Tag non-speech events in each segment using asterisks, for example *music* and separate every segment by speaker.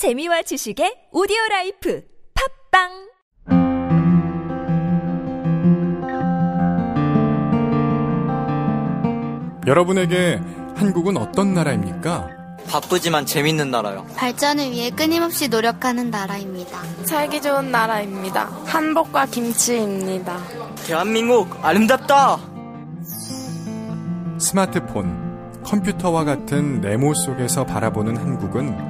Speaker 1: 재미와 지식의 오디오 라이프 팟빵
Speaker 2: 여러분에게 한국은 어떤 나라입니까?
Speaker 3: 바쁘지만 재밌는 나라요.
Speaker 4: 발전을 위해 끊임없이 노력하는 나라입니다.
Speaker 5: 살기 좋은 나라입니다. 한복과 김치입니다.
Speaker 3: 대한민국 아름답다!
Speaker 2: 스마트폰, 컴퓨터와 같은 네모 속에서 바라보는 한국은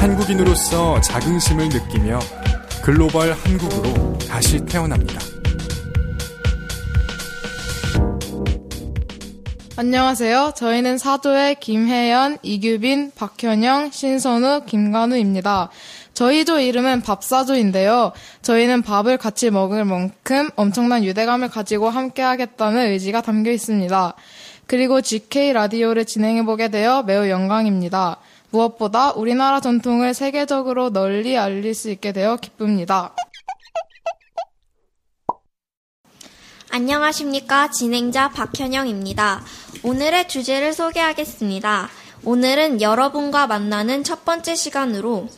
Speaker 2: 한국인으로서 자긍심을 느끼며 글로벌 한국으로 다시 태어납니다.
Speaker 6: 안녕하세요. 저희는 사도의 김혜연, 이규빈, 박현영, 신선우, 김관우입니다. 저희 조 이름은 밥사조인데요. 저희는 밥을 같이 먹을 만큼 엄청난 유대감을 가지고 함께 하겠다는 의지가 담겨 있습니다. 그리고 GK 라디오를 진행해보게 되어 매우 영광입니다. 무엇보다 우리나라 전통을 세계적으로 널리 알릴 수 있게 되어 기쁩니다.
Speaker 7: 안녕하십니까. 진행자 박현영입니다. 오늘의 주제를 소개하겠습니다. 오늘은 여러분과 만나는 첫 번째 시간으로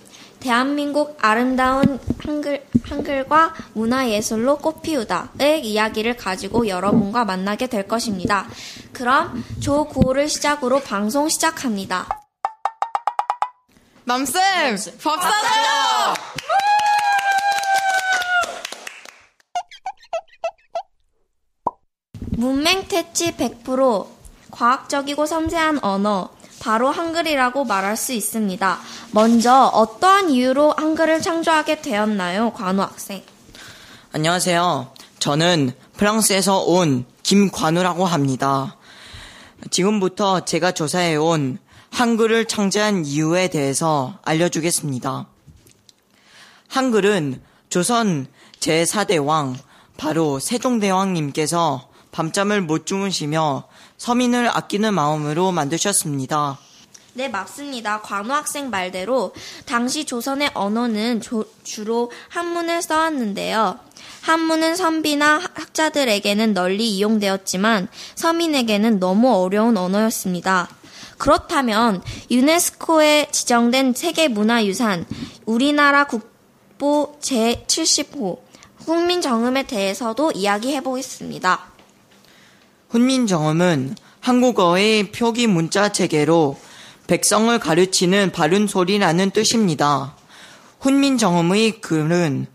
Speaker 7: 대한민국 아름다운 한글, 한글과 문화예술로 꽃피우다의 이야기를 가지고 여러분과 만나게 될 것입니다. 그럼 조 9호를 시작으로 방송 시작합니다.
Speaker 6: 남쌤! 밥 사줘요!
Speaker 7: 문맹태치 100% 과학적이고 섬세한 언어, 바로 한글이라고 말할 수 있습니다. 먼저 어떠한 이유로 한글을 창조하게 되었나요, 관우 학생?
Speaker 3: 안녕하세요. 저는 프랑스에서 온 김관우라고 합니다. 지금부터 제가 조사해온 한글을 창제한 이유에 대해서 알려주겠습니다. 한글은 조선 제4대 왕, 바로 세종대왕님께서 밤잠을 못 주무시며 서민을 아끼는 마음으로 만드셨습니다.
Speaker 7: 네, 맞습니다. 관우 학생 말대로 당시 조선의 언어는 조- 주로 한문을 써왔는데요. 한문은 선비나 학자들에게는 널리 이용되었지만 서민에게는 너무 어려운 언어였습니다. 그렇다면 유네스코에 지정된 세계문화유산 우리나라 국보 제70호 훈민정음에 대해서도 이야기해 보겠습니다.
Speaker 3: 훈민정음은 한국어의 표기 문자 체계로 백성을 가르치는 바른 소리라는 뜻입니다. 훈민정음의 글은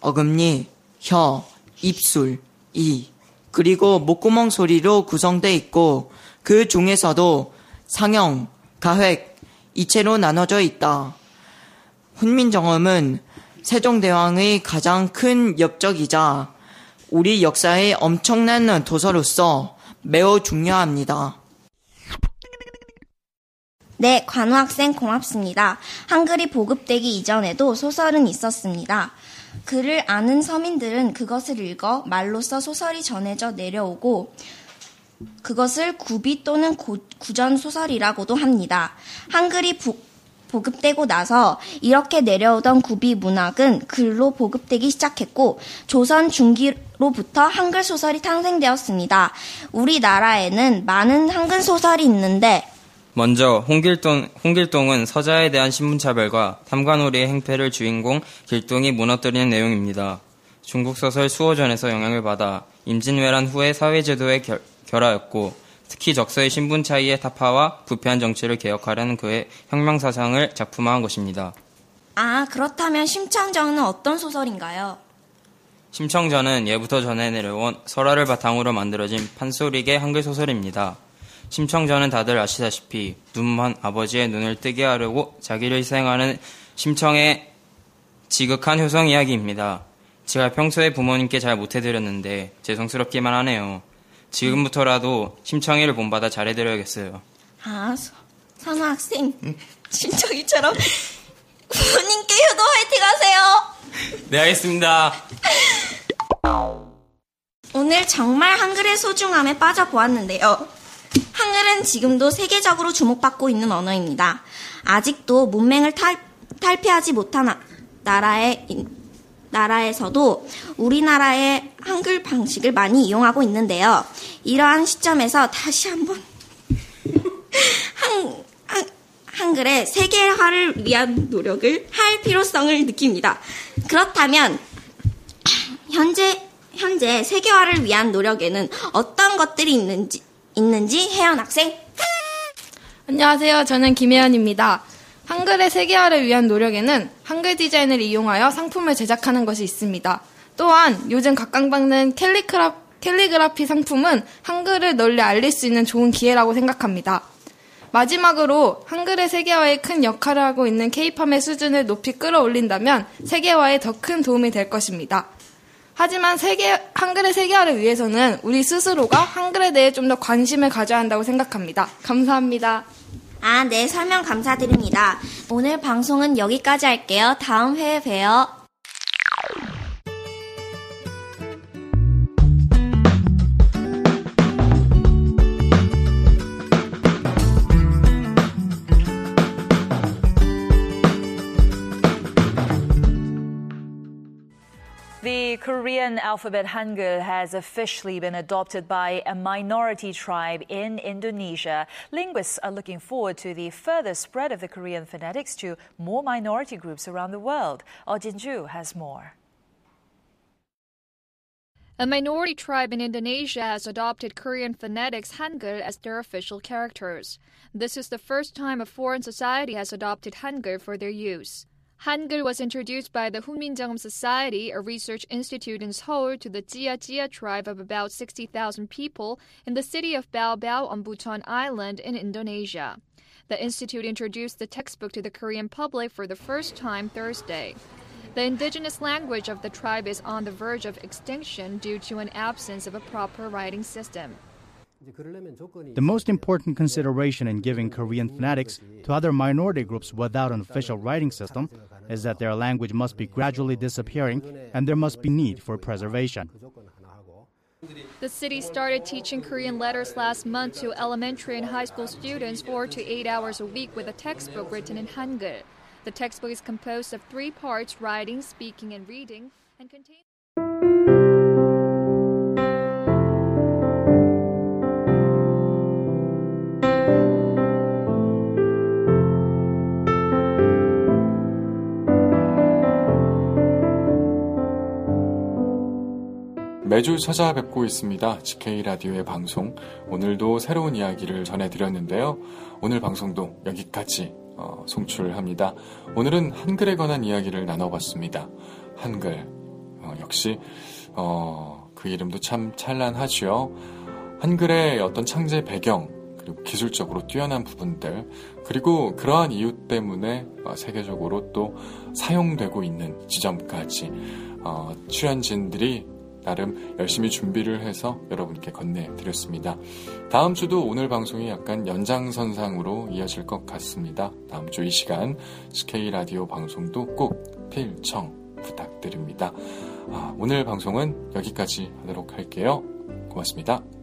Speaker 3: 어금니, 혀, 입술, 이, 그리고 목구멍 소리로 구성되어 있고 그 중에서도 상형, 가획, 이체로 나눠져 있다. 훈민정음은 세종대왕의 가장 큰 업적이자 우리 역사의 엄청난 도서로서 매우 중요합니다.
Speaker 7: 네, 관우 학생 고맙습니다. 한글이 보급되기 이전에도 소설은 있었습니다. 글을 아는 서민들은 그것을 읽어 말로써 소설이 전해져 내려오고 그것을 구비 또는 고- 구전 소설이라고도 합니다. 한글이 부- 보급되고 나서 이렇게 내려오던 구비 문학은 글로 보급되기 시작했고 조선 중기로부터 한글 소설이 탄생되었습니다. 우리나라에는 많은 한글 소설이 있는데
Speaker 8: 먼저 홍길동, 홍길동은 서자에 대한 신분차별과 탐관오리의 행패를 주인공 길동이 무너뜨리는 내용입니다. 중국 소설 수호전에서 영향을 받아 임진왜란 후에 사회제도에 결, 결하였고 특히 적서의 신분 차이의 타파와 부패한 정치를 개혁하려는 그의 혁명 사상을 작품화한 것입니다.
Speaker 7: 아, 그렇다면 심창정은 어떤 소설인가요?
Speaker 8: 심청전은 예부터 전해 내려온 설화를 바탕으로 만들어진 판소리계 한글 소설입니다. 심청전은 다들 아시다시피 눈먼 아버지의 눈을 뜨게 하려고 자기를 희생하는 심청의 지극한 효성 이야기입니다. 제가 평소에 부모님께 잘 못해드렸는데 죄송스럽기만 하네요. 지금부터라도 심청이를 본받아 잘해드려야겠어요.
Speaker 7: 아, 서, 선우 학생. 신청이처럼 부모님께 효도 화이팅 하세요.
Speaker 8: 네, 알겠습니다.
Speaker 7: 오늘 정말 한글의 소중함에 빠져보았는데요. 한글은 지금도 세계적으로 주목받고 있는 언어입니다. 아직도 문맹을 탈, 탈피하지 못한 아- 나라의, 나라에서도 우리나라의 한글 방식을 많이 이용하고 있는데요. 이러한 시점에서 다시 한번 *laughs* 한, 한, 한글의 세계화를 위한 노력을 할 필요성을 느낍니다. 그렇다면 현재 현재 세계화를 위한 노력에는 어떤 것들이 있는지 있는지 혜연 학생
Speaker 5: 안녕하세요. 저는 김혜연입니다. 한글의 세계화를 위한 노력에는 한글 디자인을 이용하여 상품을 제작하는 것이 있습니다. 또한 요즘 각광받는 캘리그라, 캘리그라피 상품은 한글을 널리 알릴 수 있는 좋은 기회라고 생각합니다. 마지막으로 한글의 세계화에 큰 역할을 하고 있는 케이팝의 수준을 높이 끌어올린다면 세계화에 더 큰 도움이 될 것입니다. 하지만 세계, 한글의 세계화를 위해서는 우리 스스로가 한글에 대해 좀 더 관심을 가져야 한다고 생각합니다. 감사합니다.
Speaker 7: 아, 네, 설명 감사드립니다. 오늘 방송은 여기까지 할게요. 다음 회에 봬요.
Speaker 9: The Korean alphabet Hangul has officially been adopted by a minority tribe in Indonesia. Linguists are looking forward to the further spread of the Korean phonetics to more minority groups around the world. Oh Jin-ju has more.
Speaker 10: A minority tribe in Indonesia has adopted Korean phonetics Hangul as their official characters. This is the first time a foreign society has adopted Hangul for their use. Hangul was introduced by the Hunminjeom Society, a research institute in Seoul, to the Jia Jia tribe of about 60,000 people in the city of Bao Bao on Buton Island in Indonesia. The institute introduced the textbook to the Korean public for the first time Thursday. The indigenous language of the tribe is on the verge of extinction due to an absence of a proper writing system.
Speaker 11: The most important consideration in giving Korean phonetics to other minority groups without an official writing system is that their language must be gradually disappearing and there must be need for preservation.
Speaker 10: The city started teaching Korean letters last month to elementary and high school students four to eight hours a week with a textbook written in Hangul. The textbook is composed of three parts writing, speaking, and reading, and contains
Speaker 2: 매주 찾아뵙고 있습니다. GK 라디오의 방송. 오늘도 새로운 이야기를 전해드렸는데요. 오늘 방송도 여기까지 어, 송출합니다. 오늘은 한글에 관한 이야기를 나눠봤습니다. 한글 어, 역시 어, 그 이름도 참 찬란하지요. 한글의 어떤 창제 배경 그리고 기술적으로 뛰어난 부분들 그리고 그러한 이유 때문에 어, 세계적으로 또 사용되고 있는 지점까지 어, 출연진들이 나름 열심히 준비를 해서 여러분께 건네드렸습니다. 다음 주도 오늘 방송이 약간 연장선상으로 이어질 것 같습니다. 다음 주 이 시간 SK 라디오 방송도 꼭 필청 부탁드립니다. 아, 오늘 방송은 여기까지 하도록 할게요. 고맙습니다.